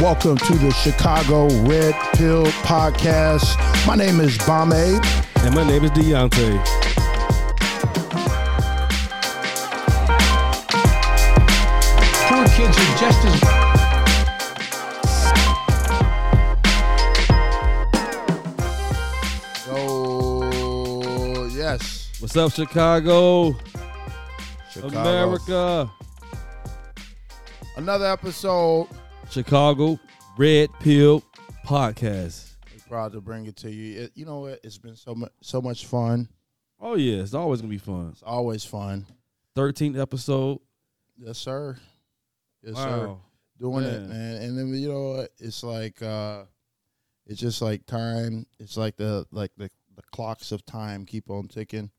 Welcome to the Chicago Red Pill Podcast. My name is Bombe. And my name is Deontay. Poor kids are just as Oh, yes. What's up, Chicago? Chicago. America. Another episode. Chicago Red Pill Podcast. We're proud to bring it to you. It- you know what? It's been so much, so much fun. Oh yeah, it's always gonna be fun. It's always fun. 13th episode. Yes, sir. Yes, sir. Wow. doing it, Man. man. And then you know what? It's like uh it's just like time. It's like the like the, the clocks of time keep on ticking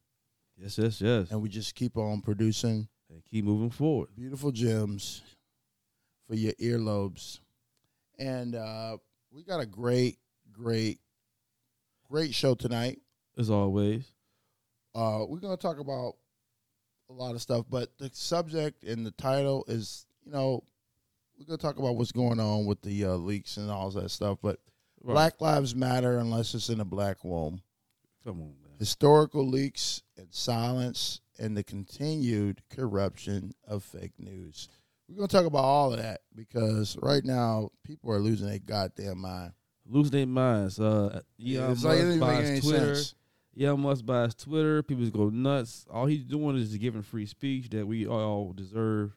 Yes, yes, yes. and we just keep on producing And keep moving forward. beautiful gems for your earlobes. And uh we got a great, great, great show tonight. As always. Uh we're gonna talk about a lot of stuff, but the subject and the title is, you know, we're gonna talk about what's going on with the uh, leaks and all that stuff, but Right. Black Lives Matter unless it's in a black womb. Come on, man. Historical leaks and silence and the continued corruption of fake news. We're going to talk about all of that because right now people are losing their goddamn mind. Lose their minds. Uh Elon it's like it Musk doesn't make buys any Twitter. sense. Elon Musk buys Twitter. People just go nuts. All he's doing is giving free speech that we all deserve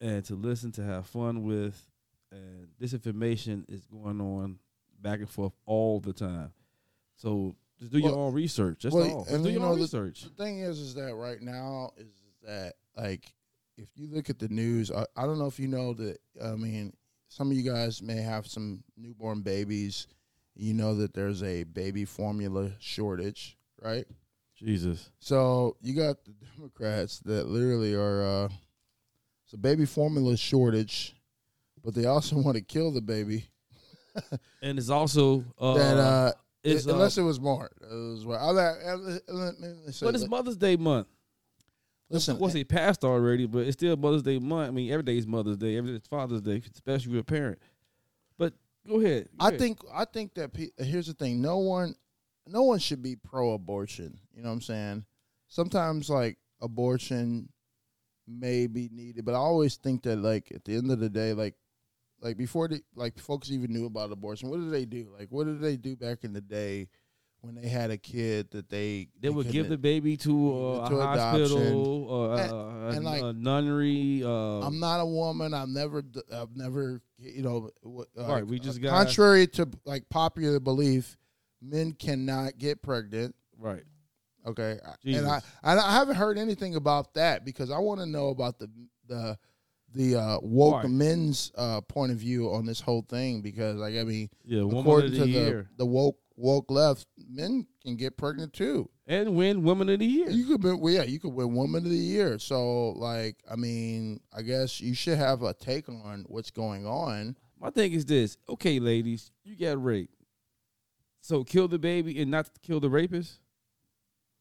and to listen, to have fun with. And this information is going on back and forth all the time. So just do your own research. That's well, all. Just do you your know, own the- research. The thing is, is that right now is that like if you look at the news, I, I don't know if you know that. I mean, some of you guys may have some newborn babies. You know that there's a baby formula shortage, right? Jesus. So you got the Democrats that literally are uh, it's a baby formula shortage, but they also want to kill the baby. And it's also uh, that uh, it's it- uh, unless it was more, it was, well, I'll let- I'll let- let me say- but it's Mother's Day month. Listen, What's eh, it passed already? But it's still Mother's Day month. I mean, every day is Mother's Day. Every day is Father's Day, especially if you're a parent. But go ahead. Go I ahead. think I think that pe- uh, here's the thing. No one, no one should be pro-abortion. You know what I'm saying? Sometimes like abortion may be needed, but I always think that like at the end of the day, like like before the like folks even knew about abortion, what did they do? Like what did they do back in the day when they had a kid that they They would give the baby to uh, To a hospital, or And- uh, and a, like- a nunnery. Uh, I'm not a woman. I've never, I've never, you know. what- Right, we just uh, got- contrary to like popular belief, men cannot get pregnant. right. Okay, Jesus. and I and I haven't heard anything about that because I want to know about the the the uh, woke Right. men's uh, point of view on this whole thing because like I mean, Yeah, according to the the woke woke left, men can get pregnant too. and win woman of the year. You could be, well, yeah, you could win woman of the year. So like, I mean, I guess you should have a take on what's going on. My thing is this: okay, ladies, you got raped, so kill the baby and not kill the rapist.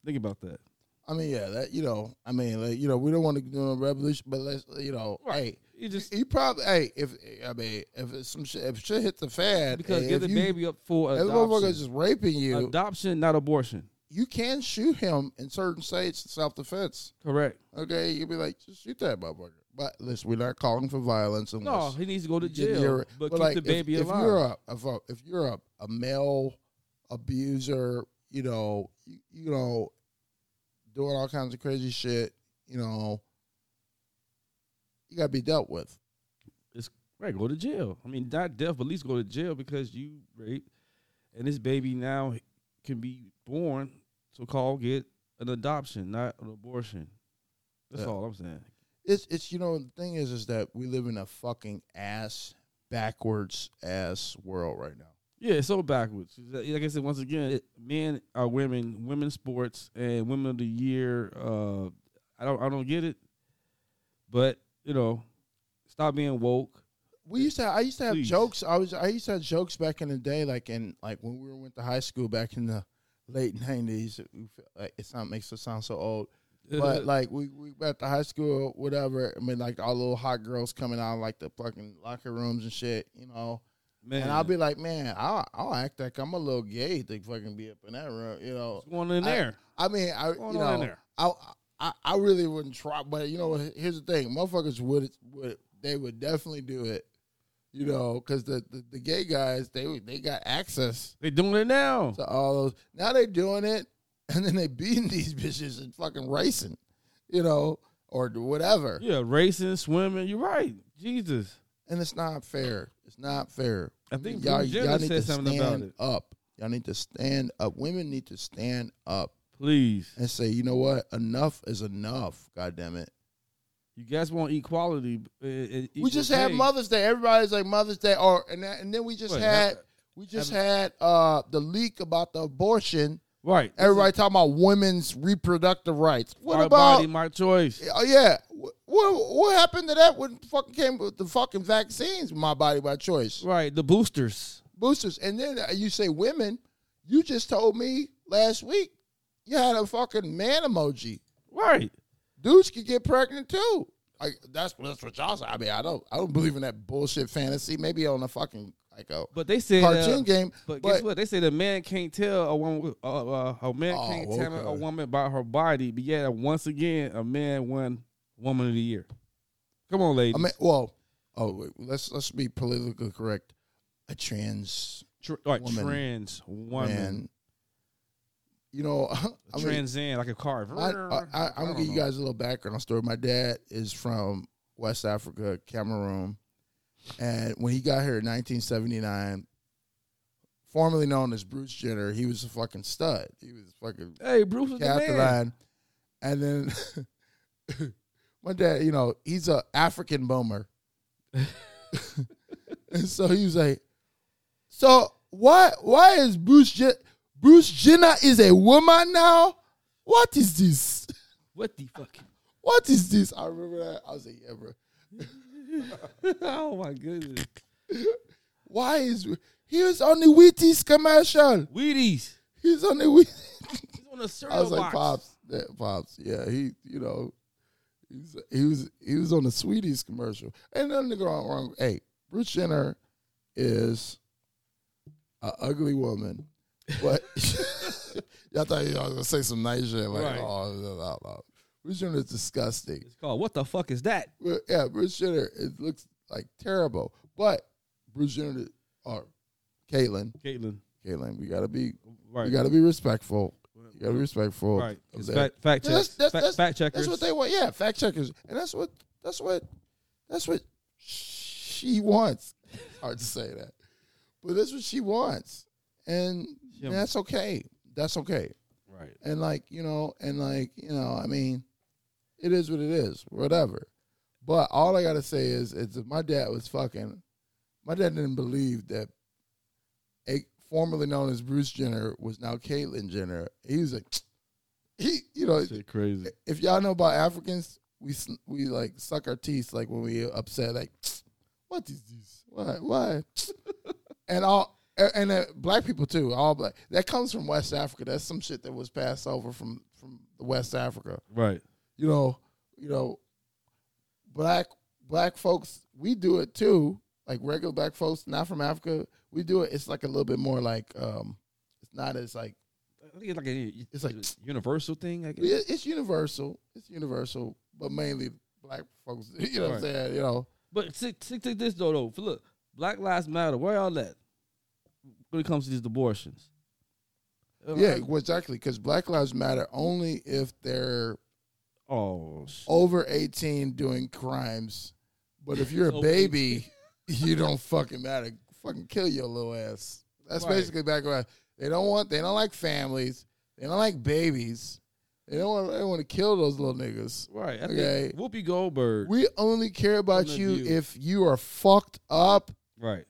Think about that. I mean, yeah, that you know, I mean, like, you know, we don't want to do a revolution, but let's, you know, hey, You just you probably, hey, if I mean, if it's some shit, if shit hit the fan, because give the you, baby up for if the motherfucker adoption. just raping you, Adoption, not abortion. you can shoot him in certain states, in self defense. Correct. Okay, you'd be like, just shoot that motherfucker. But listen, we're not calling for violence. No, he needs to go to jail, your- but, but keep like, the baby if, if you're a if, a, if you're a, a male abuser, you know, you, you know, doing all kinds of crazy shit, you know, you got to be dealt with. It's right, go to jail. I mean, not death, but at least go to jail because you raped, and this baby now can be born, so called get an adoption, not an abortion. That's Yeah. all I'm saying. It's it's you know the thing is is that we live in a fucking ass backwards ass world right now. Yeah, it's so backwards. Like I said, once again, it, men are women, women's sports, and women of the year. Uh, I don't, I don't get it, but you know, stop being woke. We used to. I used to have Please. jokes. I was. I used to have jokes back in the day, like in like when we went to high school back in the late nineties. It sound makes us sound so old. but like we we at the high school, whatever. I mean, like all little hot girls coming out like the fucking locker rooms and shit, you know. man, And I'll be like, man, I'll, I'll act like I'm a little gay to fucking be up in that room, you know. what's going in I- there? I mean, I you know? I, I I really wouldn't try, but you know, here's the thing: motherfuckers would would they would definitely do it, you know, because the, the the gay guys they they got access They doing it now. to all those. Now they doing it, and then they beating these bitches and fucking racing, you know, or whatever. Yeah, racing, swimming. You're right. Jesus. And it's not fair. It's not fair. I think y'all, y'all need to stand about it. up. Y'all need to stand up. Women need to stand up Please. and say, you know what? Enough is enough. God damn it. You guys want equality. uh, we just equal had. Mother's Day. Everybody's like Mother's Day, or and then, and then we just Wait, had we just had uh the leak about the abortion. Right. Everybody talking about women's reproductive rights. What my about? body, my choice. Oh yeah, what, what what happened to that when fucking came with the fucking vaccines? My body, my choice. Right. The boosters. Boosters, and then uh, you say women. You just told me last week you had a fucking man emoji. Right. dudes can get pregnant too. Like that's that's what y'all say. I mean, I don't I don't believe in that bullshit fantasy. Maybe on a fucking like a But they said cartoon uh, game. But, But, guess what? They say the man can't tell a woman. Uh, uh, a man Oh, can't tell a woman about her body. But yeah, once again, a man won Woman of the Year. Come on, ladies. I mean, well, oh, wait, let's let's be politically correct. A trans Tr- like woman. trans woman, man, you know, a I mean, trans in like a car. I, I'm gonna give you guys a little background story. My dad is from West Africa, Cameroon, and when he got here in 1979, formerly known as Bruce Jenner, he was a fucking stud. He was fucking Hey, Bruce is the man. And then my dad, you know, he's a African boomer. and so he was like, So why why is Bruce Jen- Bruce Jenner is a woman now? What is this? What the fuck? What is this? I remember that. I was like, yeah, bro. oh my goodness. Why is he was on the Wheaties commercial? Wheaties. He was on the Wheaties. He's on a cereal I was like, box. pops, yeah, pops, yeah. He, you know, he's, he was he was on the Sweeties commercial. Ain't nothing to go wrong. Hey, Bruce Jenner is an ugly woman, but y'all thought y'all was gonna say some nice shit like, Right. oh, blah, blah, blah. Bruce Jenner is disgusting. It's called What the fuck is that? Well, yeah, Bruce Jenner, it looks like terrible, but Bruce Jenner or Caitlyn, Caitlin. Caitlyn, we gotta be, Right. we gotta be respectful. You gotta be respectful. right. of that. fact, fact Yeah, checks. that's- that's- fact, that's- fact checkers. That's what they want. Yeah, fact checkers, and that's what that's what that's what she wants. Hard to say that, but that's what she wants, and Yeah. that's okay. That's okay. right. And like you know, and like you know, I mean, it is what it is. Whatever. But all I gotta say is, is that my dad was fucking. My dad didn't believe that a formerly known as Bruce Jenner was now Caitlyn Jenner. He was like, he, you know, Shit crazy. if y'all know about Africans, we we like suck our teeth like when we upset. Like, what is this? Why? Why? and all a- and uh, black people too. All black. That comes from West Africa. That's some shit that was passed over from from the West Africa. Right. You know, you know, black black folks. We do it too. Like regular black folks, not from Africa. We do it. It's like a little bit more like um. It's not as like I think it's like a It's like- universal thing. I guess. it's universal. It's universal, but mainly black folks. You know what I'm saying? You know. But stick, stick to this though, though. For look, Black Lives Matter. Where y'all at when it comes to these abortions? Uh, Yeah, well, exactly. Because Black Lives Matter only if they're Oh. sh- over 18 doing crimes. But if you're a baby, you don't fucking matter. Fucking kill your little ass. That's Right. basically back around. They don't want. They don't like families. They don't like babies. They don't want. They want to kill those little niggas. Right. I Okay. Whoopi Goldberg. We only care about Point you view. if you are fucked up right.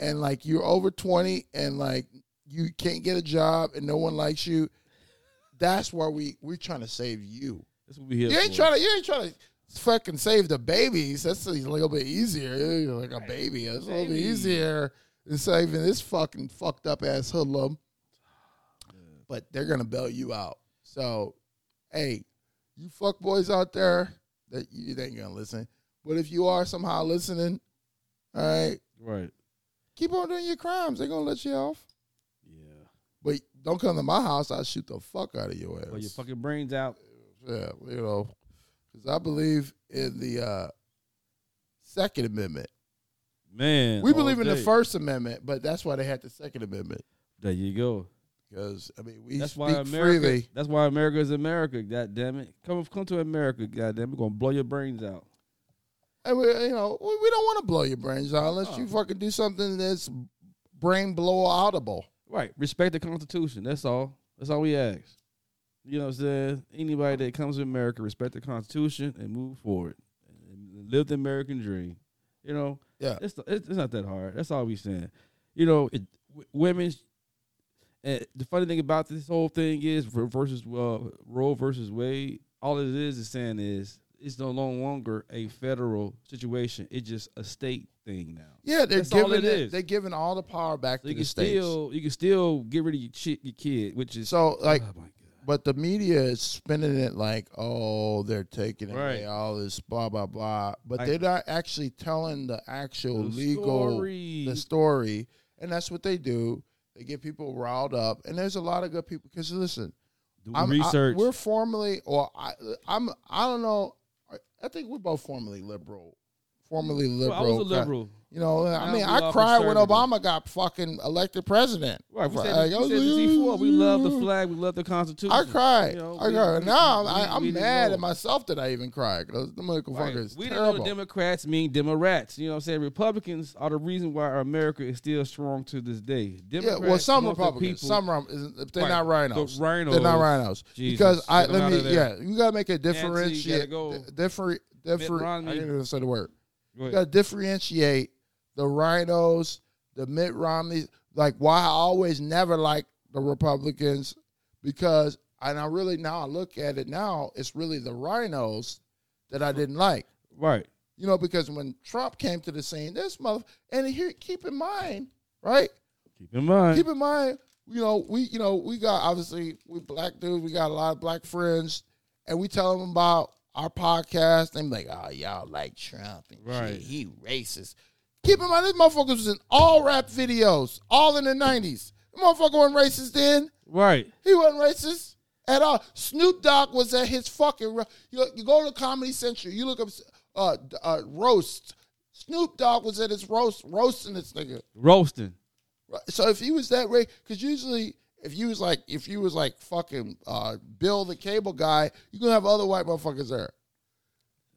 And like you're over 20 and like you can't get a job and no one likes you. That's why we we're trying to save you. That's what we here You ain't for. trying to. You ain't trying to fucking save the babies. That's a little bit easier. You're like a baby. That's a little bit easier than saving this fucking fucked up ass hoodlum. But they're gonna bail you out. So, hey, you fuck boys out there that you ain't gonna listen. But if you are somehow listening, all right, Right. Keep on doing your crimes. They're gonna let you off. Yeah. But don't come to my house. I'll shoot the fuck out of your ass. Well, your fucking brains out. yeah, you know, because I believe in the uh, Second Amendment. Man. We believe in the. First Amendment, but that's why they had the Second Amendment. There you go. Because I mean, we That's speak why America. freely. That's why America is America. God damn it! Come come to America. God damn it! We're gonna blow your brains out. And we, you know, we, we don't want to blow your brains out unless you Oh. fucking do something that's brain blow audible. Right. Respect the Constitution. That's all. That's all we ask. You know what I'm saying? Anybody that comes to America, respect the Constitution and move forward. And live the American dream. You know, Yeah. it's it's, it's not that hard. That's all we saying. You know, it, w- women. And the funny thing about this whole thing is ver- versus uh, Roe versus Wade. All it is is saying is it's no longer a federal situation. It's just a state thing now. Yeah, they're That's giving it. They're giving all the power back So to you the can states. still you can still get rid of your your kid, which is so, like, oh my god. but the media is spinning it like, oh, they're taking away Right. all this blah blah blah, but Like- they're not actually telling the actual The legal story. the story, and that's what they do. They get people riled up, and there's a lot of good people. Because listen, Do I'm, I- research. we're formally, or I, I'm, I don't know. I, think we're both formerly liberal. Formerly liberal. Well, I was a uh, liberal. You know, I mean, I cried when. Obama got fucking elected president. Right, we said, Like, we oh, said before. We love the flag. We love the Constitution. I cried. You know, I we- cried. now I, I'm mad at myself that I even cried. Because the Right. We didn't know. Democrats mean Democrats. You know what I'm saying? Republicans are the reason why America is still strong to this day. yeah, well, some Republicans, people- some they're Right. not RINOs. The RINOs. They're not RINOs. Jesus, because I get let me, yeah, you gotta make a differentiate. go. different, different. I didn't even say the word. Go You got to differentiate the RINOs, the Mitt Romney. Like why I always never liked the Republicans because, and I really now I look at it now, it's really the RINOs that I didn't like. Right. You know, because when Trump came to the scene, this mother, and here, keep in mind, right? Keep in mind. Keep in mind, you know, we, you know, we got obviously we black dudes, we got a lot of black friends, and we tell them about our podcast. And like, oh, y'all like Trump and Right. shit. He racist. Keep in mind, this motherfucker was in all rap videos, all in the nineties. The motherfucker wasn't racist then. right. He wasn't racist at all. Snoop Dogg was at his fucking. ro- You, you go to Comedy Central, you look up uh, uh, roast. Snoop Dogg was at his roast, roasting this nigga. Roasting. Right. So if he was that way, because usually if you was like if you was like fucking uh, Bill the cable guy, you gonna have other white motherfuckers there.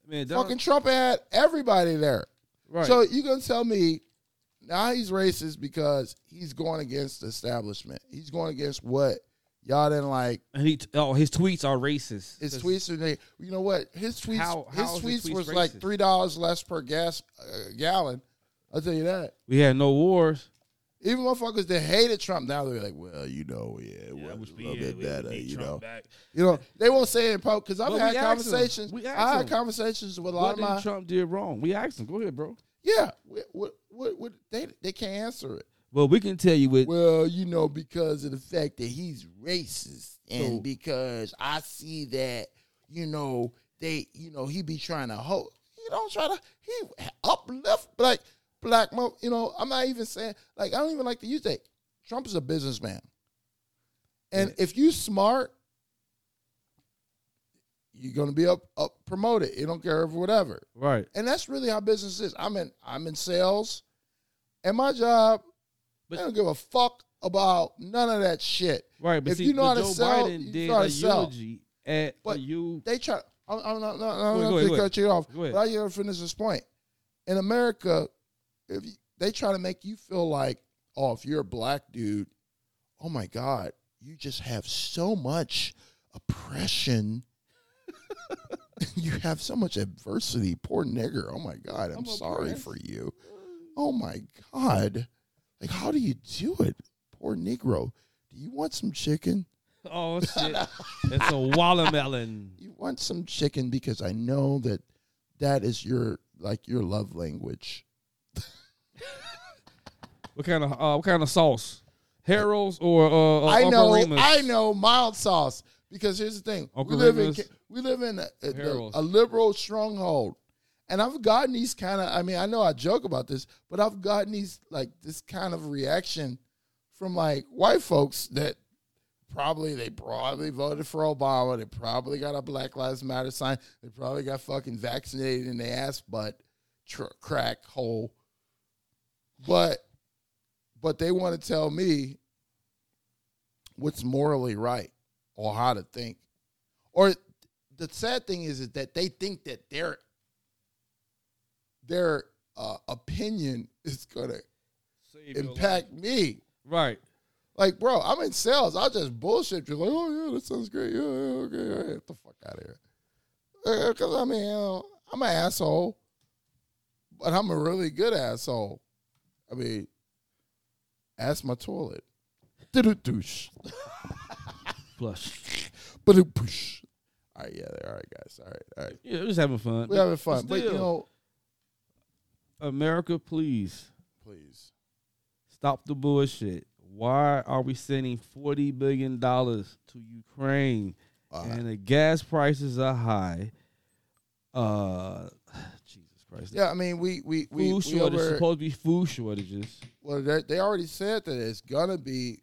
Man, Donald- Fucking Trump had everybody there. Right. So you gonna tell me now he's racist because he's going against the establishment. He's going against what y'all didn't like. and he oh his tweets are racist. His tweets are they. You know what? His tweets. How- his tweets his tweets was like three dollars less per gas uh, gallon. I'll tell you that. We had no wars. Even motherfuckers that hated Trump now they're like, well, you know, yeah, it Yeah, was I a little bit better, you know. back. You know, they won't say it in public because I've But had conversations. We asked I had 'em. conversations with a What lot of did my Trump did wrong? We asked him. Go ahead, bro. yeah. What, what, what, what, they they can't answer it. Well, we can tell you with Well, you know, because of the fact that he's racist, and So- because I see that, you know, they, you know, he be trying to hold. He don't try to he uplift like black. mo- You know, I'm not even saying like I don't even like to use that. Trump is a businessman, and Yeah. if you smart, you're gonna be up up promoted. You don't care if whatever. right. And that's really how business is. I'm in I'm in sales, and my job, But- I don't give a fuck about none of that shit. Right, but If see, you know how to Joe sell, Biden you did know how a to sell. eulogy at But you. They try. I'm, I'm not, not, not, Go ahead, not go to cut you off, but I gotta finish this point. In America, if you, they try to make you feel like, oh, if you're a black dude, oh my god, you just have so much oppression. you have so much adversity. Poor nigger. Oh my god, I'm, I'm sorry oppressed. for you. Oh my god, like how do you do it? Poor Negro. Do you want some chicken? Oh shit! it's a watermelon. you want some chicken because I know that that is your like your love language. What kind of uh, what kind of sauce? Harold's or uh, uh, I know, I know, mild sauce Because here's the thing: Uncle we live Remus. in we live in a, a- a liberal stronghold, and I've gotten these kind of. I mean, I know I joke about this, but I've gotten these like this kind of reaction from like white folks that probably they probably voted for Obama. They probably got a Black Lives Matter sign. They probably got fucking vaccinated in the ass butt tr- crack hole. But but they want to tell me what's morally right or how to think. Or the sad thing is, is that they think that their their uh, opinion is gonna impact me. Right. Like, bro, I'm in sales. I'll just bullshit you. Like, oh, yeah, that sounds great. Yeah, yeah, okay. All right. Get the fuck out of here. Because, I mean, you know, I'm an asshole, but I'm a really good asshole. I mean, ask my toilet. Do-do-douche. Flush. Ba-do-poosh. All right, yeah, all right, guys. All right, all right. Yeah, we're just having fun. We're having fun. But, you know, America, please please. stop the bullshit. Why are we sending forty billion dollars to Ukraine Uh, and the gas prices are high? Uh, Jesus Christ. yeah, I mean, we, we, we, food we shortages over, supposed to be food shortages. Well, they, they already said that it's gonna be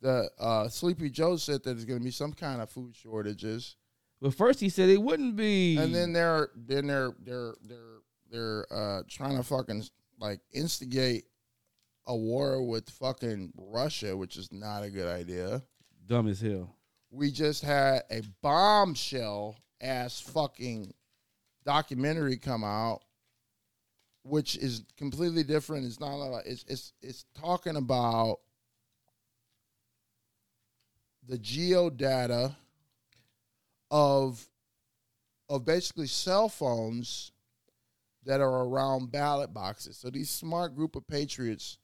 the uh, Sleepy Joe said that there's gonna be some kind of food shortages, But first he said it wouldn't be. and then they're then they're they're they're they're uh, trying to fucking like instigate a war with fucking Russia, which is not a good idea. dumb as hell. We just had a bombshell ass fucking documentary come out, which is completely different. It's not like it's it's it's talking about the geo data of of basically cell phones that are around ballot boxes. So these smart group of patriots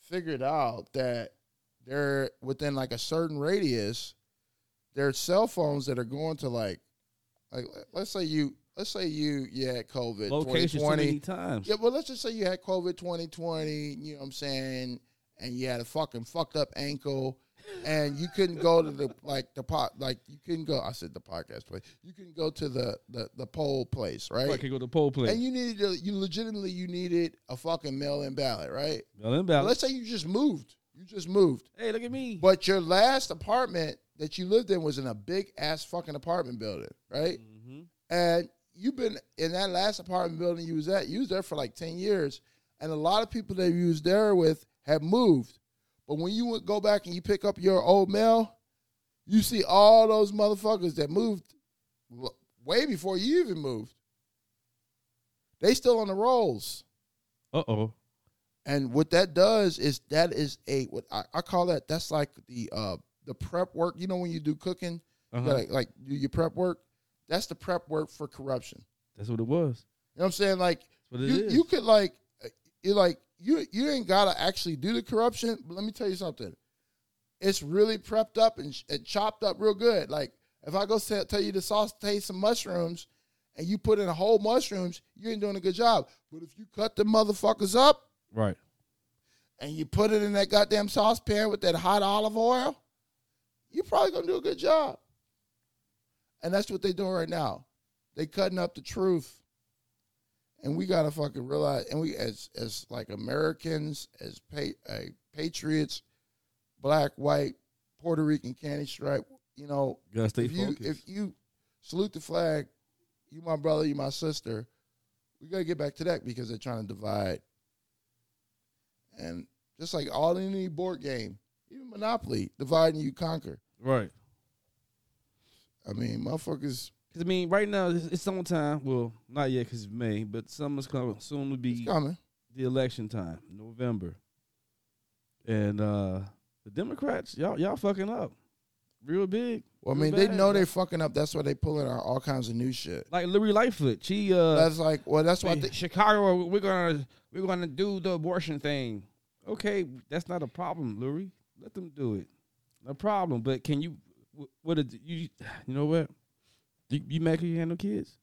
figured out that they're within like a certain radius, there are cell phones that are going to like like let's say you let's say you you had COVID Locations 2020. times. Yeah, well, let's just say you had COVID 2020, you know what I'm saying, and you had a fucking fucked up ankle, and you couldn't go to the like the pot like you couldn't go. I said the podcast place. You couldn't go to the the the poll place, right? I could go to poll place. And you needed to, you legitimately you needed a fucking mail in ballot, right? Well, then ballot. Let's say you just moved. You just moved. hey, look at me. But your last apartment that you lived in was in a big ass fucking apartment building, right? Mhm. And you've been in that last apartment building you was at, you was there for like 10 years. And a lot of people that you was there with have moved. But when you go back and you pick up your old mail, you see all those motherfuckers that moved way before you even moved. They still on the rolls. Uh oh. And what that does is that is a what I, I call that that's like the uh the prep work. You know when you do cooking, Uh-huh. like do your prep work. That's the prep work for corruption. That's what it was. You know what I'm saying? Like That's what it you you could like you like you you ain't gotta actually do the corruption. But let me tell you something. It's really prepped up and, and chopped up real good. Like if I go say, tell you to saute some mushrooms and you put in a whole mushrooms, you ain't doing a good job. But if you cut the motherfuckers up right. and you put it in that goddamn saucepan with that hot olive oil, you're probably gonna do a good job. And that's what they're doing right now. They cutting up the truth. And we gotta fucking realize, and we as as like Americans, as pa- uh, patriots, black, white, Puerto Rican, candy stripe, you know, Gotta stay if you focused. if you salute the flag, you my brother, you my sister, we gotta get back to that because they're trying to divide. And just like all in any board game, even Monopoly, divide and you conquer. right. I mean, motherfuckers, Because, I mean, right now, it's, it's summertime. Well, not yet because it's May, but summer's coming. Soon it's be coming. the election time, November. And uh the Democrats, y'all y'all fucking up. Real big. Well, I mean, they know they're fucking up. That's why they pulling out all kinds of new shit. like Lori Lightfoot. She uh That's like, well, that's why Chicago, we're gonna we're gonna do the abortion thing. Okay, that's not a problem, Lori. Let them do it. No problem. But can you? Wh- What did you? You know what? You, you mad 'cause you had no kids?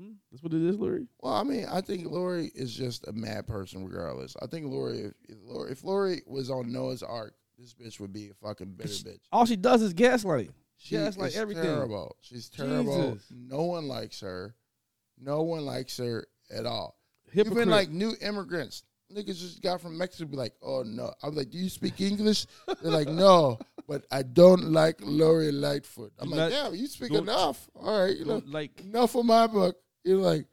Hmm? That's what it is, Lori. well, I mean, I think Lori is just a mad person, regardless. I think Lori, if, if Lori, if Lori was on Noah's Ark, this bitch would be a fucking bitter bitch. All she does is gaslight. She gaslight is everything. terrible. She's terrible. Jesus. No one likes her. No one likes her at all. Hypocrite. Even like new immigrants, niggas just got from Mexico. Be like, oh no. I'm like, do you speak English? They're like, no, but I don't like Lori Lightfoot. I'm like, yeah, you speak enough. All right, you know, like. enough for my book. You're like,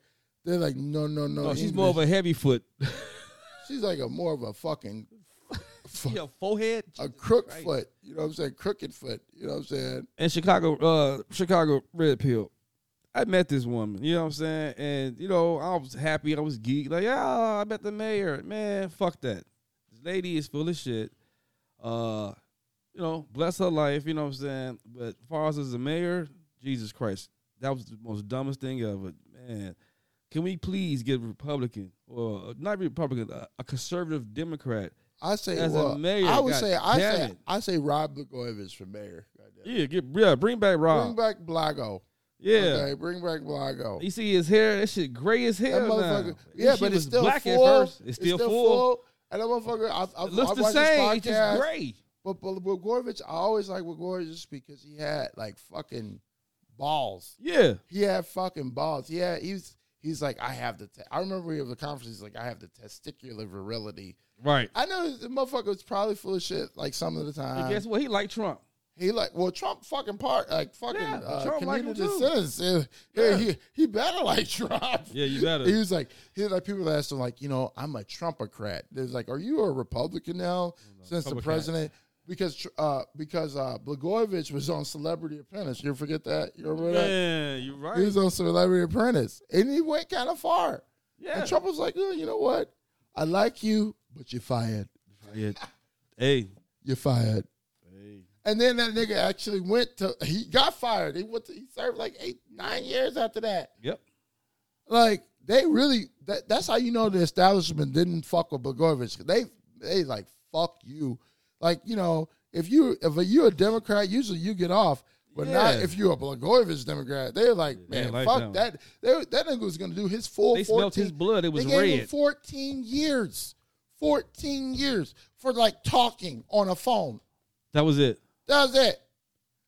they're like, no, no, no. No, she's more of a heavy foot. She's like a more of a fucking She a forehead. a crook Christ. foot. You know what I'm saying? Crooked foot. You know what I'm saying? and Chicago, uh, Chicago Red Pill. I met this woman, you know what I'm saying? And, you know, I was happy. I was geeked. Like, yeah, I met the mayor. Man, fuck that. This lady is full of shit. Uh, you know, bless her life, you know what I'm saying? But as far as as a mayor, Jesus Christ, that was the most dumbest thing ever. Man, can we please get a Republican, or not Republican, a, a conservative Democrat? I say, As a mayor, I would God say, I say, it. I say, Rob Blagojevich for mayor. Yeah, get yeah, bring back Rob. Bring back Blago. Yeah. Okay, bring back Blago. You see his hair, that shit gray as That hell motherfucker. now. Yeah, but it's still black full. at first. It's still, full. And that motherfucker, I, I, It looks I the same. It's just gray. But, but with Gorvich, I always like with Gorvich just because he had like fucking balls. Yeah. He had fucking balls. Yeah, he's he's like I have the. Te-. I remember we have the conference. He's like I have the testicular virility. Right. I know the motherfucker was probably full of shit like some of the time. and guess what? He liked Trump. He like well Trump fucking part like fucking Yeah, uh, Trump like him community too. citizens. Yeah, Yeah. he he better like Trump. Yeah, you better. He was like he was like people asked him like you know I'm a Trumpocrat. There's like are you a Republican now since the president because uh because uh Blagojevich was on Celebrity Apprentice. You forget that? You remember that? Man, you're right. He was on Celebrity Apprentice and he went kind of far. Yeah. And Trump was like, oh, you know what? I like you, but you're fired. Yeah. Hey. You're fired. And then that nigga actually went to he got fired. He went to, he served like eight, nine years after that. Yep. Like they really that that's how you know the establishment didn't fuck with Blagojevich. They they like fuck you. Like, you know, if you if you're a Democrat, usually you get off. But not if you're a Blagojevich Democrat. They're like, man, fuck that. They, that nigga was gonna do his full They 14. smelt his blood. It was they gave him red. 14 years. 14 years for like talking on a phone. That was it. That was it.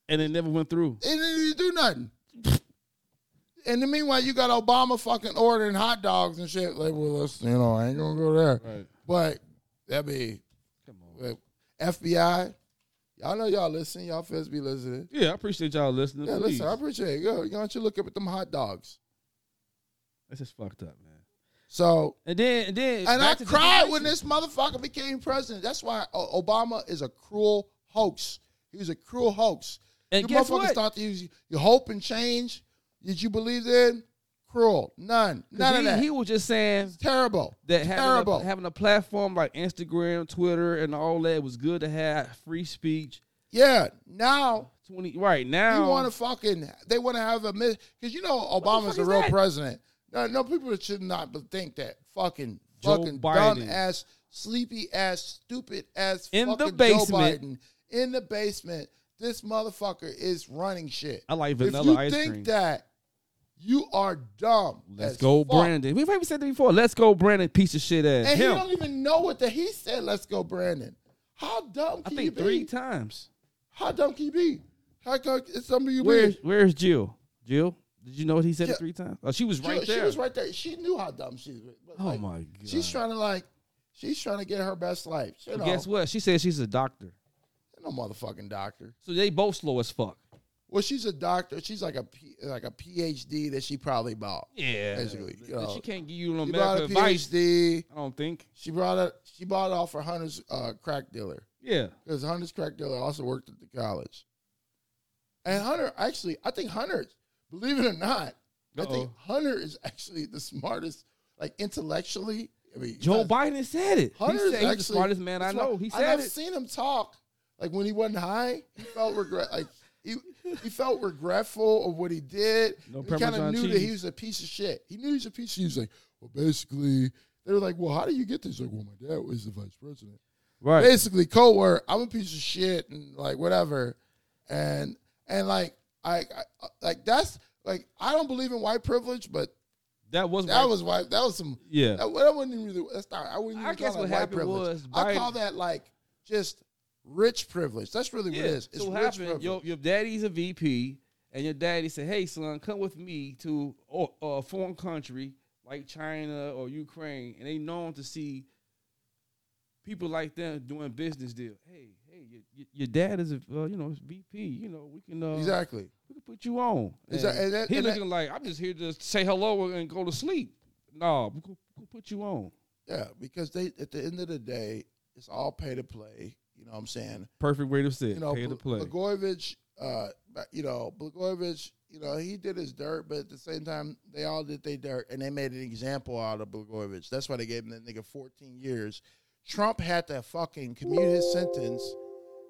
And it never went through. It didn't do nothing. And then meanwhile, you got Obama fucking ordering hot dogs and shit. Like, well, let's, you know, I ain't gonna go there. Right. But that be Come on. FBI. Y'all know y'all listen. Y'all feds be listening. Yeah, I appreciate y'all listening. Yeah, Please. listen. I appreciate it. Yo, why don't you look up at them hot dogs? That's just fucked up, man. So, And then, and then, and I cried when this motherfucker became president. That's why Obama is a cruel hoax. He was a cruel hoax. And you guess motherfuckers what? thought to use your hope and change that you believed in. Cruel. None. None he, of that. he was just saying terrible. that having terrible. a, having a platform like Instagram, Twitter, and all that was good to have free speech. Yeah. Now Twenty right now. you want to fucking they want to have a because you know Obama's the real that? president. No, no, people should not think that fucking Joe fucking Biden. dumb ass, sleepy ass, stupid ass In the basement. Joe Biden in the basement. This motherfucker is running shit. I like vanilla ice cream. if you think cream. that, you are dumb. Let's go, fuck. Brandon. We've even said that before. Let's go, Brandon. Piece of shit ass. And Him. he don't even know what the he said. Let's go, Brandon. How dumb I can think you be? three times. How dumb can you be? How come some of you Where's be? Where's Jill? Jill, did you know what he said Jill- it three times? Oh, she was right she, there. She was right there. She knew how dumb she was. Oh like, my god. She's trying to like, she's trying to get her best life. You know, Guess what? She said she's a doctor. No motherfucking doctor. So they both slow as fuck. Well, she's a doctor. She's like a P, like a PhD that she probably bought. Yeah. Basically, you know. she can't give you no She bought medical a advice. PhD. I don't think. She brought it. She bought it off her Hunter's uh, crack dealer Yeah. because Hunter's crack dealer also worked at the college. And Hunter, actually, I think Hunter, believe it or not, I think Hunter is actually the smartest, like intellectually. I mean, Joe Biden said it. Hunter he is actually the smartest man I know. He said I've it. seen him talk. Like when he wasn't high, he felt regret. Like he he felt regretful of what he did. No he kind of Parmesan knew that he was a piece of shit. He knew he was a piece. Of, shit. he was like, well, basically, they were like, well, how do you get this? Like, well, my dad was the vice president. Right. Basically, cold word. I'm a piece of shit and like whatever, and and like I, I like that's like I don't believe in white privilege, but That was that right. was white. That was some Yeah. That, that wasn't even really. That's not. I wouldn't. I Even guess call what white happened privilege. was I call that like just rich privilege. That's really what it is. It's so what rich happened? privilege. Your your daddy's a VP, and your daddy said, "Hey, son, come with me to a, a foreign country like China or Ukraine, and they known to see people like them doing business deal. Hey, hey, your, your, dad is a uh, you know VP. You know we can uh, exactly. we can put you on. Exact- And and that- he and that- looking like I'm just here to say hello and go to sleep. No, we can, we can put you on. Yeah, because they at the end of the day, it's all pay to play. You know what I'm saying? Perfect way to say. You know, Pay to play. Blagojevich, uh, you know, Blagojevich, you know, he did his dirt, but at the same time, they all did their dirt, and they made an example out of Blagojevich. That's why they gave him that nigga 14 years. Trump had to fucking commute his sentence,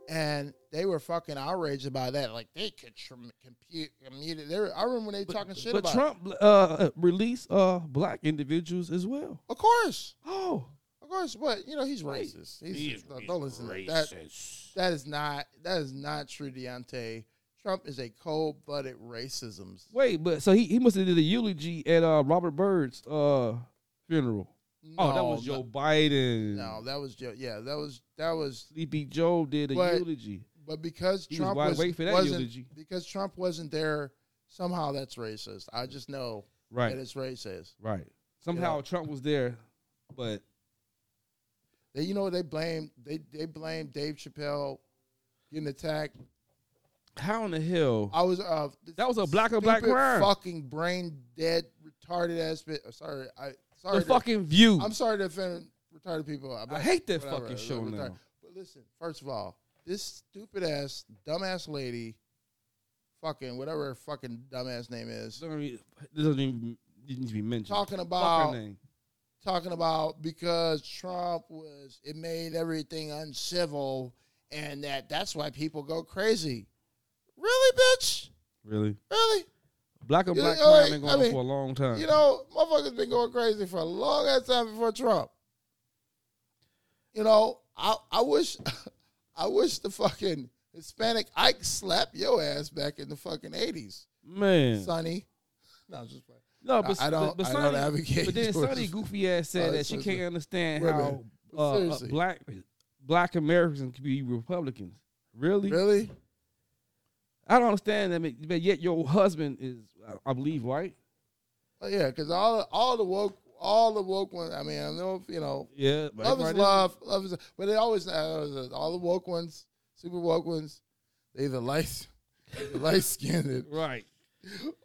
and they were fucking outraged about that. Like they could trim, compute, commute it. They were, I remember when they talking shit but about. Trump uh, released uh, black individuals as well. Of course, Oh, of course, but you know he's racist. He's, don't, don't listen to that. That is not that is not true, Deontay. Trump is a cold blooded racism. wait, but so he, he must have did a eulogy at uh, Robert Byrd's uh, funeral. oh, that was Joe no, Biden. No, that was Joe. Yeah, that was that was. Sleepy Joe did a But- eulogy. But because He Trump wide was for that wasn't, eulogy. because Trump wasn't there, somehow that's racist. I just know Right, that it's racist. right. Somehow know. Trump was there, but They, you know, they blame they they blame Dave Chappelle getting attacked. how in the hell? I was uh That was a black on black crime. fucking brain dead retarded ass bit. uh, Sorry, I sorry. the to- fucking view. I'm sorry to offend retarded people. I hate that whatever, fucking show now. But listen, first of all, this stupid ass, dumbass lady, fucking whatever her fucking dumbass name is, Doesn't even- This doesn't even need to be mentioned. talking about her name. Talking about because Trump was it made everything uncivil and that that's why people go crazy. Really, bitch? Really, Really? black and black crime been going I mean, for a long time. You know, motherfuckers been going crazy for a long ass time before Trump. You know, I I wish I wish the fucking Hispanic Ike slapped your ass back in the fucking eighties, man. Sunny. No, just playing. No, but I- don't- But, but I don't advocate But then Sunny goofy ass said Oh, that she can't understand how uh, uh, black black Americans can be Republicans. Really? Really? I don't understand that. But yet your husband is, I- I believe, white. Oh, yeah, because all all the woke all the woke ones. I mean, I know you know Yeah, love is love, love is, but they always uh, all the woke ones, super woke ones. They either light light skinned Right.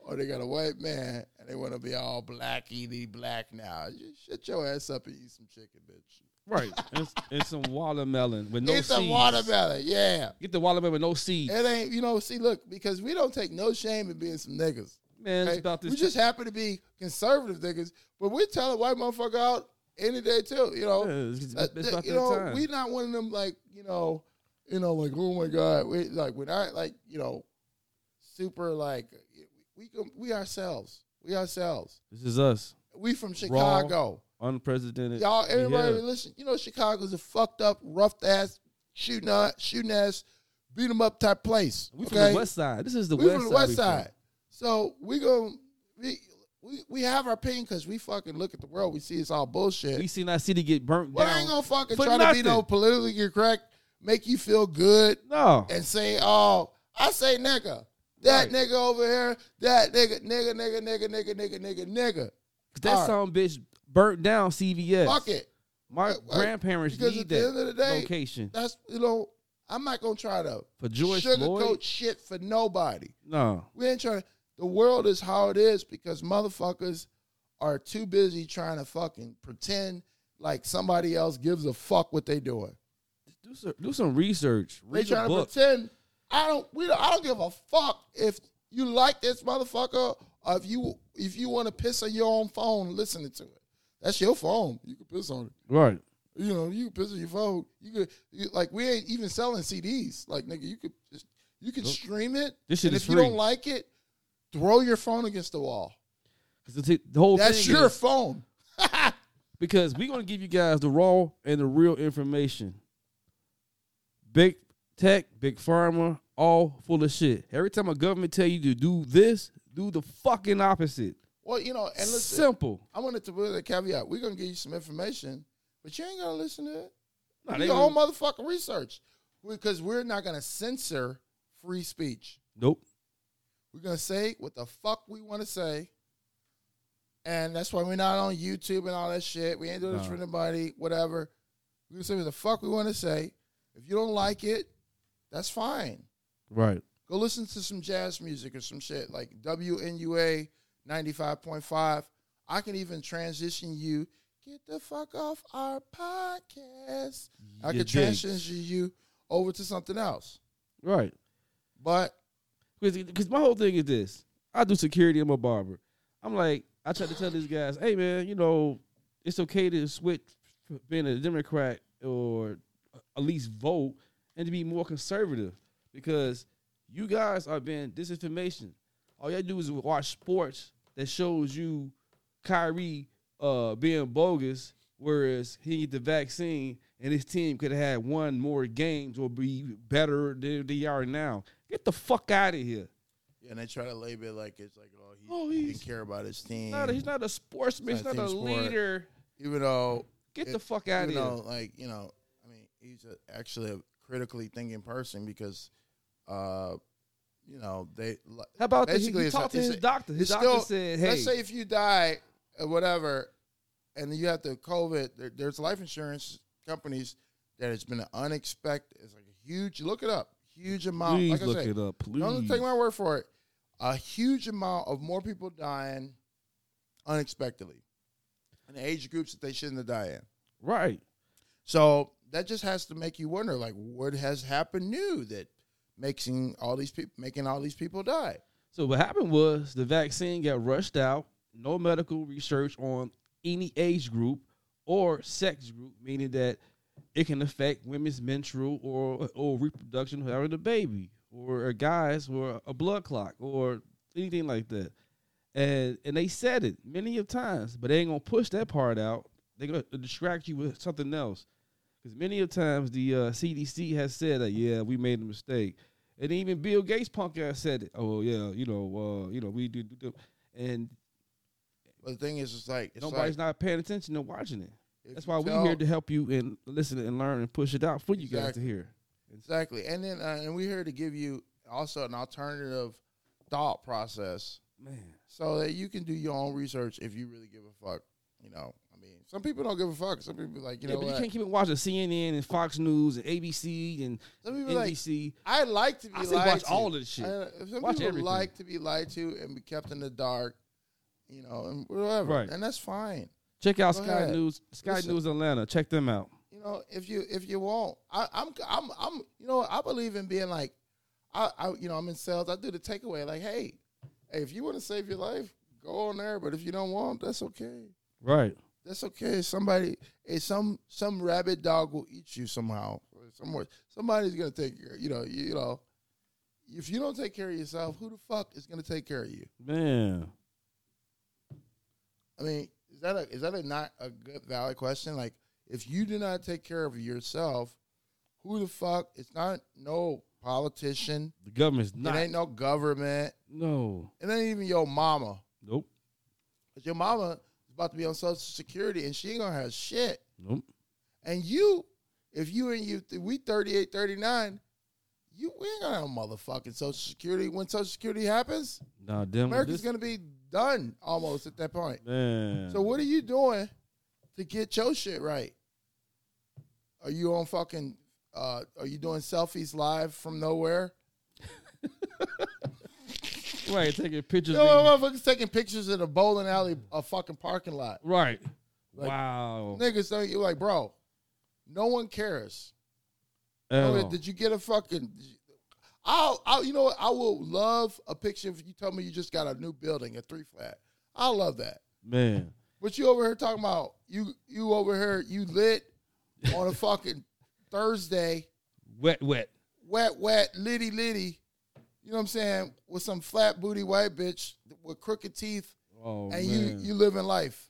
or they got a white man and they want to be all black, eaty black now. You shut your ass up and eat some chicken, bitch. Right. and, and some watermelon with no eat seeds. some watermelon, yeah. Get the watermelon with no seeds. It ain't, you know, see, look, because we don't take no shame in being some niggas. Man, it's okay? about this. we just happen to be conservative niggas, but we tell a white motherfucker out any day too, you know. Yeah, it's, Uh, it's about you know, time. we not one of them like you know, you know, like oh my god, we like we're not like you know, super like we we, we ourselves, we ourselves. this is us. We from Chicago, Unprecedented. y'all. Everybody, Yeah. listen. You know, Chicago's a fucked up, rough ass, shooting ass, shooting ass, beat 'em up type place. We okay? from the west side. This is the we west from the side. west we side. So we go, we we, we have our pain because we fucking look at the world. We see it's all bullshit. We seen our city get burnt Well, I ain't gonna fucking try to be no politically correct, make you feel good, no. and say, oh, I say nigga. That Right. nigga over here, that nigga, nigga, nigga, nigga, nigga, nigga, nigga, nigga. 'Cause that right. some bitch burnt down CVS. Fuck it. My Right, right. grandparents Because need at the that end of the day, location That's you know, I'm not gonna try to for George sugarcoat Floyd. shit for nobody. No. We ain't trying. The world is how it is because motherfuckers are too busy trying to fucking pretend like somebody else gives a fuck what they doing. Do some, do some research. They Read a trying to pretend. I don't. We. Don't, I don't give a fuck if you like this motherfucker or if you if you want to piss on your own phone listening to it. That's your phone. You can piss on it. Right. You know, you can piss on your phone. You could you, like we ain't even selling CDs. Like nigga, you could just you could Nope. stream it. This shit and is if you don't like it, throw your phone against the wall. the, the whole That's your is- phone. because we're gonna give you guys the raw and the real information. Big tech, big pharma, all full of shit. Every time a government tell you to do this, do the fucking opposite. Well, you know, and listen, Simple. I wanted to put a caveat. We're gonna give you some information, but you ain't gonna listen to it. Nah, do your own motherfucking research. because we're not gonna censor free speech. Nope. We're gonna say what the fuck we want to say, and that's why we're not on YouTube and all that shit. We ain't doing this for anybody. Whatever. We're gonna say what the fuck we want to say. If you don't like it, that's fine. Right. Go listen to some jazz music or some shit like WNUA ninety five point five. I can even transition you. Get the fuck off our podcast. I You dig. transition you over to something else. Right. But Because my whole thing is this: I do security. I'm a barber. I'm like, I try to tell these guys, hey man, you know, it's okay to switch from being a Democrat or at least vote and to be more conservative because you guys are being disinformation. All you do is watch sports that shows you Kyrie uh, being bogus, whereas he get the vaccine and his team could have had one more games or be better than they are now. Get the fuck out of here. yeah, and they try to label it like it's like oh he, Oh, he didn't care about his team. He's not a, he's not a sportsman. He's not not a sport. leader. even though Get it- the fuck out of here. like you know, I mean, he's a, actually a critically thinking person because, uh, you know, they How about the, he, basically he talked to his a- doctor? His doctor still- said, "Hey, Let's say if you die or whatever, and you have to COVID, there, there's life insurance companies that it's been an unexpected. It's like a huge. Look it up. Huge amount. please like I look say, it up, please." don't take my word for it. A huge amount of more people dying unexpectedly, in age groups that they shouldn't have died in. right. So that just has to make you wonder, like, what has happened new that making all these people making all these people die? So what happened was the vaccine got rushed out. No medical research on any age group or sex group, meaning that it can affect women's menstrual or or reproduction having a baby, or a guys or a blood clot or anything like that. And and they said it many of times, but they ain't gonna push that part out. They're gonna distract you with something else. Because many of times the uh, CDC has said that yeah we made a mistake, and even Bill Gates punk ass said it. Oh yeah, you know, uh, you know we do, do, do. and But the thing is, it's like it's nobody's like, not paying attention and watching it. That's why we're here to help you and listen and learn and push it out for you guys to hear. exactly, and then uh, and we're here to give you also an alternative thought process Man, so that you can do your own research if you really give a fuck. You know, mean, some people don't give a fuck. Some people like you yeah, know but you can't keep watching CNN and Fox News and ABC and some people like NBC. I like to be I lied watch to. all of this shit. I- some Watch people everything. like to be lied to and be kept in the dark, you know, and whatever. Right. And that's fine. Check out Go Sky ahead. News, Sky Listen. News Australia. Check them out. You know, if you if you won't, I, I'm I'm I'm you know I believe in being like, I, I you know I'm in sales. I do the takeaway like, hey, hey, if you want to save your life, go on there. But if you don't want, that's okay. Right. That's okay. Somebody, hey, some some rabid dog will eat you somehow. Somewhere, somebody's gonna take care. You know, you, you know, if you don't take care of yourself, who the fuck is gonna take care of you? Man. I mean, is that a is that a not a good valid question? Like, if you do not take care of yourself, who the fuck? It's not no politician. The government's not. It ain't no government. no. It ain't even your mama. Nope. Cause your mama about to be on Social Security and she ain't gonna have shit. Nope. And you, if you and you, we 38, 39, you we ain't gonna have motherfucking Social Security. When Social Security happens, Nah, damn. America's gonna be done almost at that point. Man. So what are you doing to get your shit right? Are you on fucking? Uh, are you doing selfies live from nowhere? right, taking pictures. You of motherfuckers taking pictures in a bowling alley, a fucking parking lot. right. Like, wow. Niggas, you like, bro? No one cares. Okay, did you get a fucking? I'll, I'll, you know what? I will love a picture if you tell me you just got a new building, a three flat. I love that. Man. But you over here talking about you, you over here, you lit on a fucking Thursday, Wet, wet. wet, wet, litty, litty. You know what I'm saying? With some flat booty white bitch with crooked teeth, Oh, and man. you, you living life.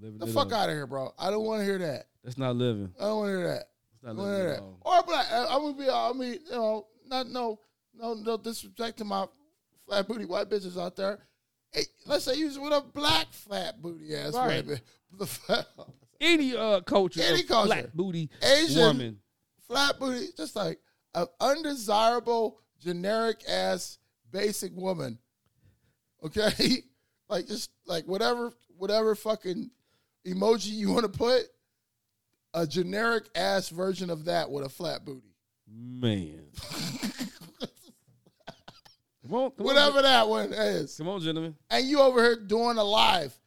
Living The fuck out of here, bro. I don't want to hear that. That's not living. I don't want to hear that. That's not I don't wanna living that. Or but I, I'm gonna be. I mean, you know, not no no no disrespect to my flat booty white bitches out there. Hey, let's say you was with a black flat booty ass Right. white bitch. Flat, Any uh culture, Any culture. flat booty Asian woman. flat booty, just like an undesirable, generic ass, basic woman. Okay, like just like whatever, whatever fucking emoji you want to put, a generic ass version of that with a flat booty. Man. come on, come Whatever On, that one is. come on, gentlemen. And you over here doing a live.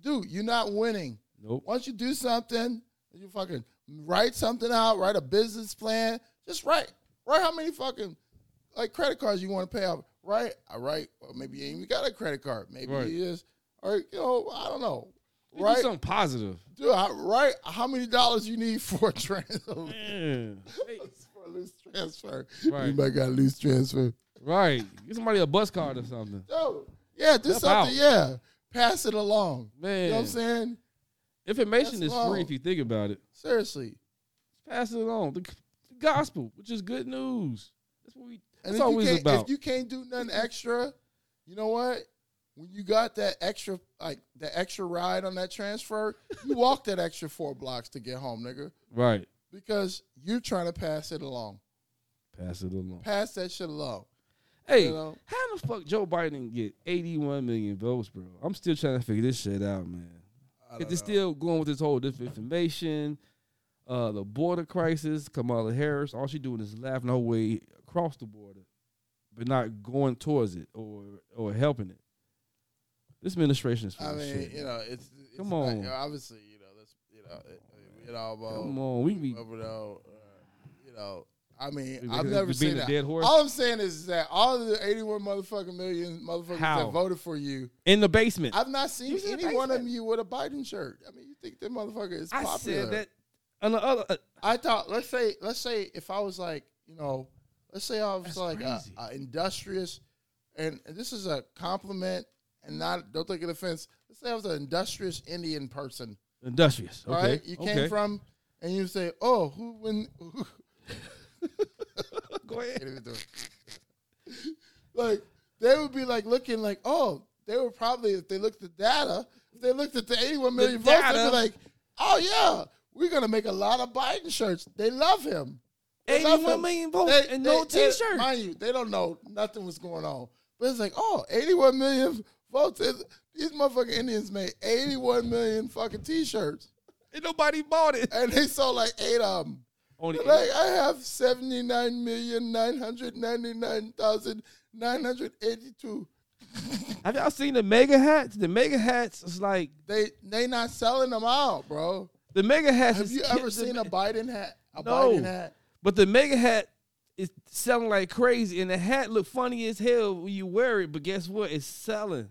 Dude, you're not winning. Nope. Once you do something, you fucking write something out, write a business plan. Just write. Write how many fucking like credit cards you want to pay off. Right? I write. Or maybe you ain't even got a credit card. Maybe Right. you just or you know, I don't know. You Right? Do something positive. Dude, I, right? How many dollars you need for a transfer? Man. For a loose transfer. Right. might got a loose transfer? right. Get somebody a bus card or something. Dude, yeah, do Help something. out. Yeah. Pass it along. Man. You know what I'm saying? Information is free if you think about it. Seriously. Pass it along. The, the gospel, which is good news. That's what we. And if you. If you can't do nothing extra, you know what? When you got that extra, like the extra ride on that transfer, you walk that extra four blocks to get home, nigga, right. because you're trying to pass it along. Pass it along. Pass that shit along. Hey, You know? how the fuck Joe Biden get 81 million votes, bro? I'm still trying to figure this shit out, man. I If don't they're know. still going with this whole disinformation, uh, the border crisis, Kamala Harris, all she doing is laughing her way across the border, but not going towards it or or helping it. This administration is full I of mean, shit. you know, it's, it's Come on. you obviously, you know, that's you know, it, it, it all about Come on, we be whoever though, uh, you know. I mean, We- I've never seen a that. dead horse? All I'm saying is that all of the 81 motherfucking million motherfuckers How? that voted for you, in the basement. I've not seen You was in the any one of basement. you with a Biden shirt. I mean, you think that motherfucker is I popular? said that. On the other, uh, I thought, let's say, let's say, if I was like, you know, let's say I was That's like a, a industrious, and this is a compliment, and not don't take it offense. Let's say I was an industrious Indian person, industrious. Okay. right? You okay. came from, and you say, oh, who when? Who, Go ahead. can't even do it. like they would be like looking like, oh, they were probably if they looked at data, if they looked at the 81 million votes, they'd be like, oh yeah, we're gonna make a lot of Biden shirts. They love him. They love 81 him. million votes They- and no they- they- t-shirt. Mind you, they don't know nothing was going on. But it's like, oh, 81 million votes. These motherfucking Indians made 81 million fucking t-shirts. And nobody bought it. And they sold like eight of them. Only Like I have seventy nine million nine hundred ninety nine thousand nine hundred eighty two. Have y'all seen the MAGA hats? The MAGA hats is like They they not selling them out, bro. the mega hats. Have you ever seen a Biden hat? A No. Biden hat? But the MAGA hat is selling like crazy, and the hat look funny as hell when you wear it. But guess what? It's selling.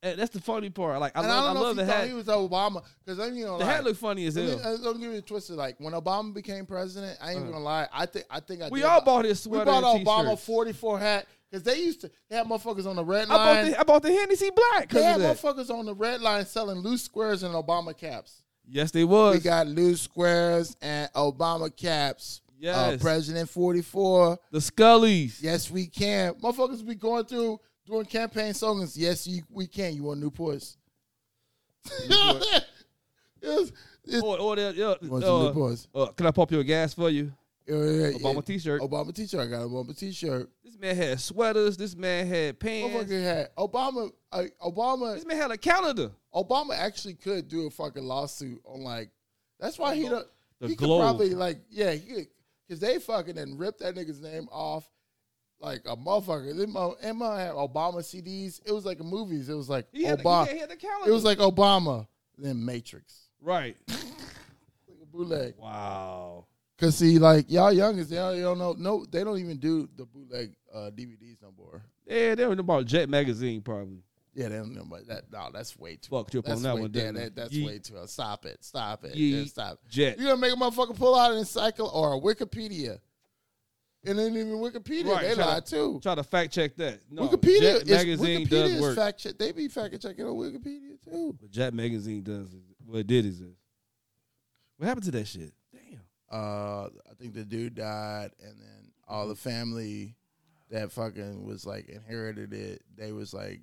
And that's the funny part. Like I and love, I I, don't know love if the hat. he was Obama because then you know The like, hat look funny as hell. uh, don't get me twisted. Like when Obama became president, I ain't even Uh. gonna lie. I think I think I We all buy- bought his sweater. We bought Obama forty four hat because they used to they had motherfuckers on the red line. I bought the I bought the Hennessy Black they had motherfuckers on the red line selling loose squares and Obama caps. Yes, they was. We got loose squares and Obama caps. Uh, Yes. President 44. the Scullies. Yes, we can. Motherfuckers be going through doing campaign slogans. Yes, you, we can. You want Newports? yes. It's, Or, or the, yeah, you want some uh, Newports? uh, can I pop your gas for you? Yeah, yeah, yeah. Obama t-shirt. Obama t-shirt. I got an Obama t-shirt. This man had sweaters. This man had pants. Motherfucker had Obama. Uh, Obama. This man had a calendar. Obama actually could do a fucking lawsuit on like. That's why he don't. The he Globe. could probably like yeah he could because they fucking and ripped that nigga's name off like a motherfucker. Them mo- Emma had Obama CDs. It was like movies. It was like He Obama. he, he had. It was like Obama, then Matrix, right. like a bootleg. Wow. Cause see, like y'all youngest, they don't, they don't know. No, they don't even do the bootleg uh, DVDs no more. Yeah, they were about Jet magazine probably. Yeah, they don't know about that. No, that's way too. Fucked you up on that way, one, yeah, that, that's Yeet. way too. Stop it. Stop it. Yeet. Yeah, stop. Jet. You're gonna make a motherfucker pull out an encycl or a Wikipedia. And then even Wikipedia, Right, they lie to- too. Try to fact check that. No, Wikipedia Jet is magazine Wikipedia does is work. fact check. They be fact checking on Wikipedia too. but Jet magazine does. Well, it did exist. What happened to that shit? Damn. Uh, I think the dude died, and then all the family that fucking was like inherited it. They was like,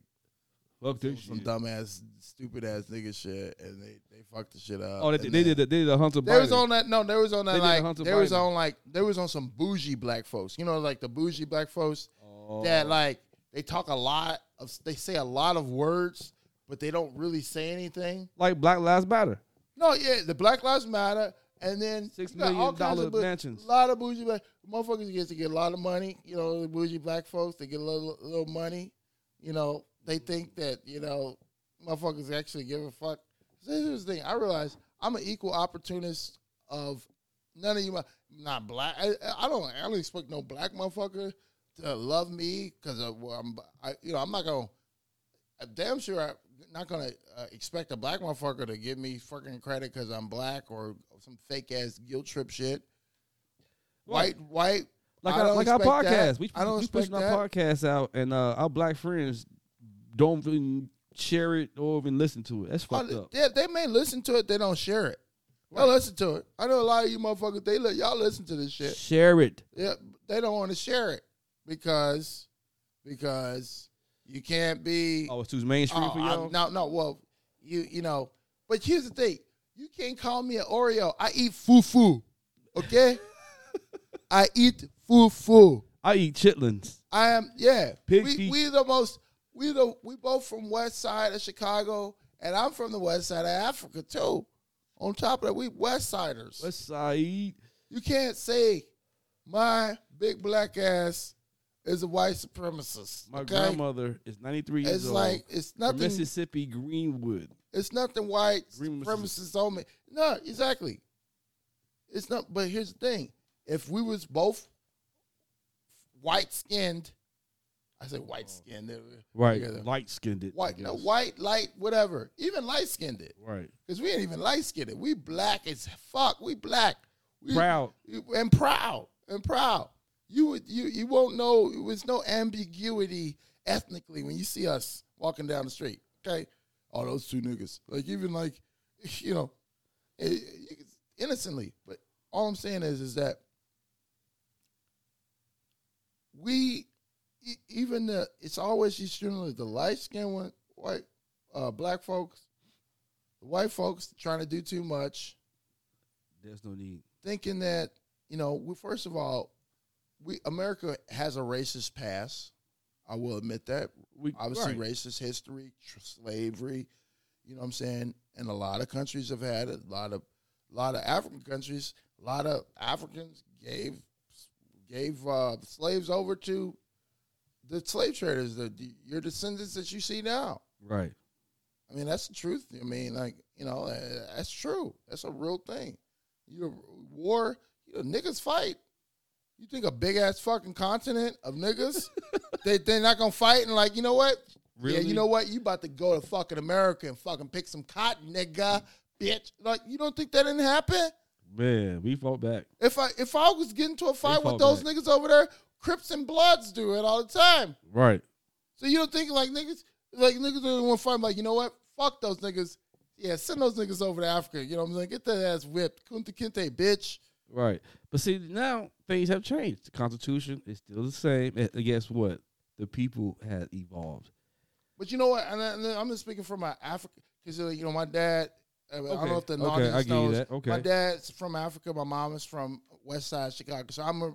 Fuck this some shit. dumbass, stupid ass nigga shit, and they they fucked the shit up. Oh, they, And they then- did. The, they did the Hunter They was on that. No, they was on They that did the like Hunter they was Biden. on like they was on some bougie black folks. You know, like the bougie black folks Oh. that like they talk a lot of they say a lot of words, but they don't really say anything. like Black Lives Matter. No, yeah, the Black Lives Matter, and then Six you got million all kinds dollar of bu- mansions. A lot of bougie black motherfuckers get to get a lot of money. You know, the bougie black folks they get a little little money. You know, they think that you know motherfuckers actually give a fuck. This is the thing: I realize I'm an equal opportunist of none of you. Not black. I, I don't. I don't expect no black motherfucker to love me because well, I'm. I, you know, I'm not gonna. I'm damn sure I'm not gonna uh, expect a black motherfucker to give me fucking credit because I'm black or some fake ass guilt trip shit. White, white. Like I our, don't like our expect that. podcast. We, I don't we pushing expect our podcast out, and uh, our black friends don't even share it or even listen to it. That's fucked Oh, up. they, they may listen to it, they don't share it. They'll listen to it. I know a lot of you motherfuckers. They let y'all listen to this shit. Share it. Yeah, they don't want to share it because because you can't be. Oh, it's too mainstream Oh, for y'all. no, no. Well, you you know, but here's the thing: you can't call me an Oreo. I eat fufu. Okay, I eat fufu. I eat chitlins. I am yeah. Pig we we the most we the we both from west side of Chicago, and I'm from the west side of Africa too. On top of that, we west siders. West Side. You can't say my big black ass is a white supremacist. My okay? grandmother is 93 years It's old. It's like it's nothing. Mississippi Greenwood. It's nothing white Green supremacist on me. No, exactly. It's not. But here's the thing: if we was both white skinned, I say white skinned. Right. Light skinned it. White, no, white, light, whatever. Even light skinned it, Right. because we ain't even light skinned. it. We black as fuck. We black. We, Proud. and proud and proud. You would you you won't know. There was no ambiguity ethnically when you see us walking down the street. Okay, oh those two niggas. Like even like, you know, eh, you can- innocently. But all I'm saying is is that we even the it's always these generally the light skinned one white uh, black folks, white folks trying to do too much There's no need. thinking that you know, we, first of all, we America has a racist past. I will admit that. We Obviously, right. racist history, tr- slavery. You know what I'm saying? And a lot of countries have had it. A lot of, a lot of African countries. A lot of Africans gave gave uh, slaves over to the slave traders. The your descendants that you see now. Right. I mean, that's the truth. I mean, like you know, uh, that's true. That's a real thing. You war, you know, niggas fight. You think a big ass fucking continent of niggas, they they're not gonna fight and like, you know what? Yeah, you know what? You about to go to fucking America and fucking pick some cotton, nigga, bitch. Like, you don't think that didn't happen? Man, we fought back. If I if I was getting to a fight with those back. niggas over there, Crips and Bloods do it all the time. Right. So you don't think like niggas like niggas don't want to fight? I'm like, you know what? Fuck those niggas. Yeah, send those niggas over to Africa. You know what I'm saying? Get that ass whipped. Kunta Kinte, bitch. Right. But see, now things have changed. The Constitution is still the same. And guess what? The people have evolved. But you know what? And, I, I'm just speaking from my Africa because you know my dad. I don't Okay. know if the Okay, audience I give you knows. that. Okay. My dad's from Africa. My mom is from West Side Chicago. So I'm a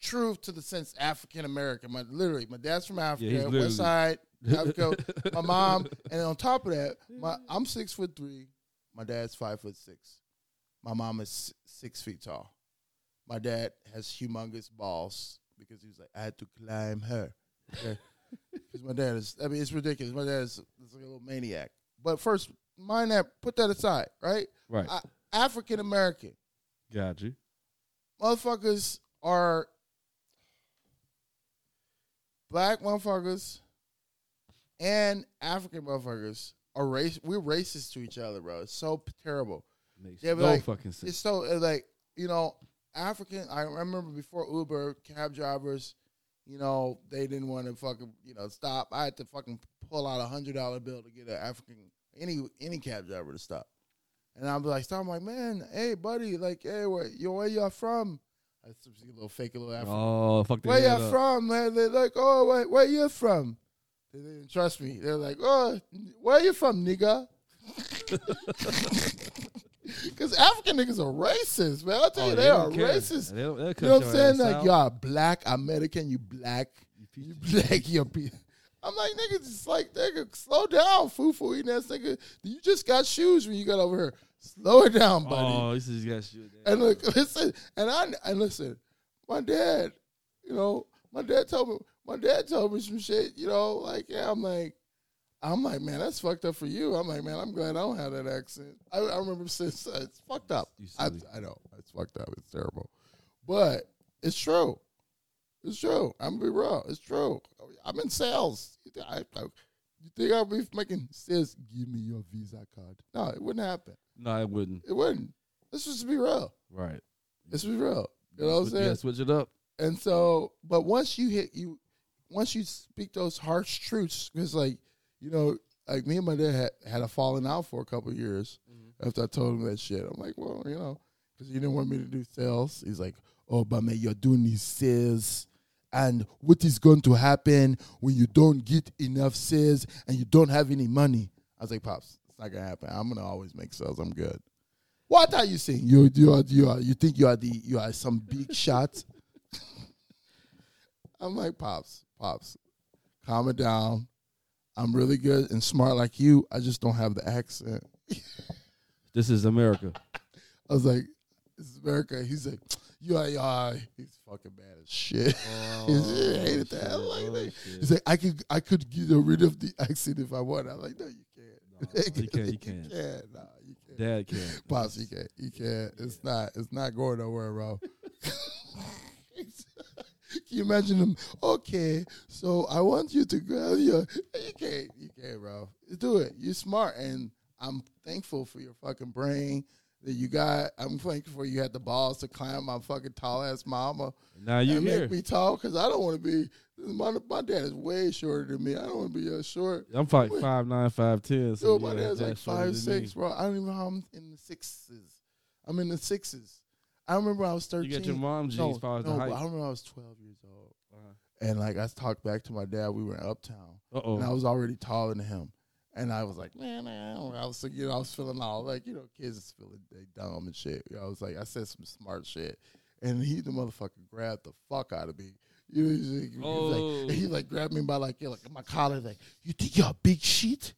true to the sense African American. My literally, my dad's from Africa, literally- West Side Africa. my mom, and on top of that, my I'm six foot three. My dad's five foot six. My mom is six feet tall. My dad has humongous balls because he was like, I had to climb her. Because my dad is, I mean, it's ridiculous. My dad is, is like a little maniac. But first, mind that, put that aside, right? Right. African American Got you. motherfuckers are black motherfuckers and African motherfuckers are race. We're racist to each other, bro. It's so terrible. Makes no like, fucking sense. It's so uh, like you know African. I remember before Uber cab drivers, you know they didn't want to fucking you know stop. I had to fucking pull out a hundred dollar bill to get an African any any cab driver to stop. And be like, stop. I'm like, man, hey buddy, like, hey, where you where y'all from? I a little fake, a little African. Oh, fuck where y'all up. from, man? They're like, oh, wait, where you from? They didn't trust me. They're like, "Oh, where you from, nigga?" Because African niggas are racist, man. I'll tell Oh, you, they they, are care. racist. They'll- they'll cut You know what I'm saying? Like, you're black American, you black, You you black, you're. Be- I'm like, nigga, just like, nigga, slow down, fufu eating ass nigga. You just got shoes when you got over here. Slow it down, buddy. Oh, this is shit. And look, listen, and I and listen, my dad, you know, my dad told me, my dad told me some shit, you know, like yeah, I'm like, I'm like, man, that's fucked up for you. I'm like, man, I'm glad I don't have that accent. I, I remember since uh, it's fucked up. I. I know it's fucked up. It's terrible, but it's true. It's true. I'm gonna be real. It's true. I'm in sales. I, I, you think I'll be making sales? Give me your Visa card. No, it wouldn't happen. No, it wouldn't. It wouldn't. Let's just be real. Right. Let's be real. You know what I'm saying? Yeah, switch it up. And so, but once you hit you, once you speak those harsh truths, because like you know, like me and my dad had, had a falling out for a couple of years mm-hmm. after I told him that shit. I'm like, well, you know, because he didn't want me to do sales. He's like, oh, but man, you're doing these sales. And what is going to happen when you don't get enough sales and you don't have any money? I was like, pops, it's not gonna happen. I'm gonna always make sales. I'm good. What are you saying? You you are you are you think you are the you are some big shot? I'm like, Pops, Pops, calm it down. I'm really good and smart like you. I just don't have the accent. This is America. I was like, this is America. He's like, you are, you are. He's fucking bad as shit. he oh, hated that. Like, oh, like- shit. he's like, I could, I could get rid of the accent if I want. I'm like, no, you. No, you can't, you can't. can't. Nah, you can't. Dad can't. Pops, you can't. You can't. It's not. It's not going nowhere, bro. Can you imagine them? Okay, so I want you to grab your. You can't. You can't, bro. Do it. You're smart, and I'm thankful for your fucking brain that you got. I'm thankful for you had the balls to climb my fucking tall ass mama Now you and here. make me tall because I don't want to be. My, my dad is way shorter than me. I don't want to be uh, short. I'm like five nine, five ten. So Dude, my yeah, dad's like five six, bro. I don't even know how I'm in the sixes. I'm in the sixes. I remember I was thirteen. You got your mom jeans no, as far as no, the height. I remember I was twelve years old, Uh-huh. and like I talked back to my dad. We were in Uptown, Uh oh. and I was already taller than him. And I was like, man, I. I was, you know, I was feeling all like, you know, kids is feeling they dumb and shit. You know, I was like, I said some smart shit, and he, the motherfucker, grabbed the fuck out of me. You know, he's like, he, was like, Oh. he like grabbed me by like, yeah, like my collar, like, you think you're a big shit?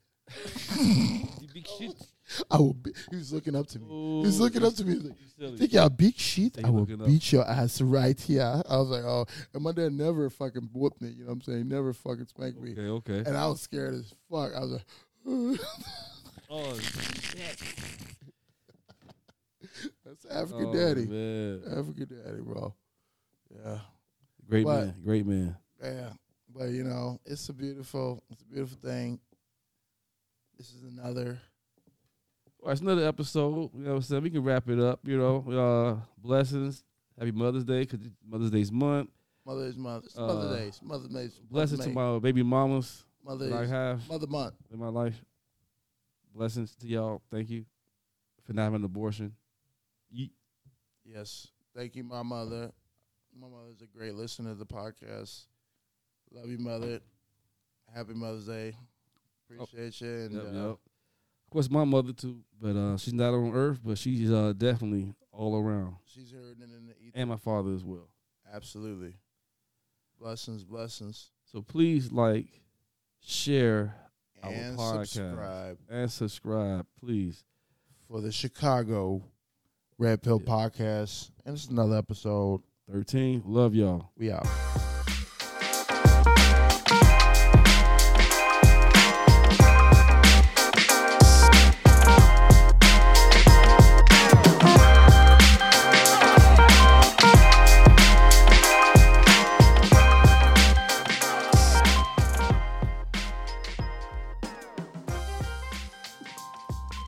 You big shit. I will. Be, he was looking up to me. he was looking up to me. He was like, You think you're a big shit? I will looking up. beat your ass right here. I was like, oh, and my dad never fucking whooped me. You know what I'm saying? He never fucking spanked me. Okay, okay. And I was scared as fuck. I was like, Oh, shit. that's African oh, daddy. man. African daddy, bro. Yeah, Great But- man. Great man. yeah. But you know, it's a beautiful, it's a beautiful thing. This is another. Well, it's another episode. You know what I'm saying? We can wrap it up. You know, uh, blessings. Happy Mother's Day because Mother's Day's month. Mother's Month. It's Uh, Mother Days. Mother Days. Blessings to my baby mamas Mother's. I have Mother Month. in my life. Blessings to y'all. Thank you for not having an abortion. Yeet. Yes. Thank you, my mother. My mother's a great listener to the podcast. Love you, mother. Happy Mother's Day. Appreciate you. And Yep, uh, yep. Of course, my mother too, but uh, she's not on Earth, but she's uh, definitely all around, she's heard and in the ether. and my father as well. Absolutely. Blessings, blessings. So please like, share, Our And podcast. subscribe and subscribe, please. for the Chicago Red Pill Yeah. Podcast. And it's another episode. Thirteen, love y'all. We out.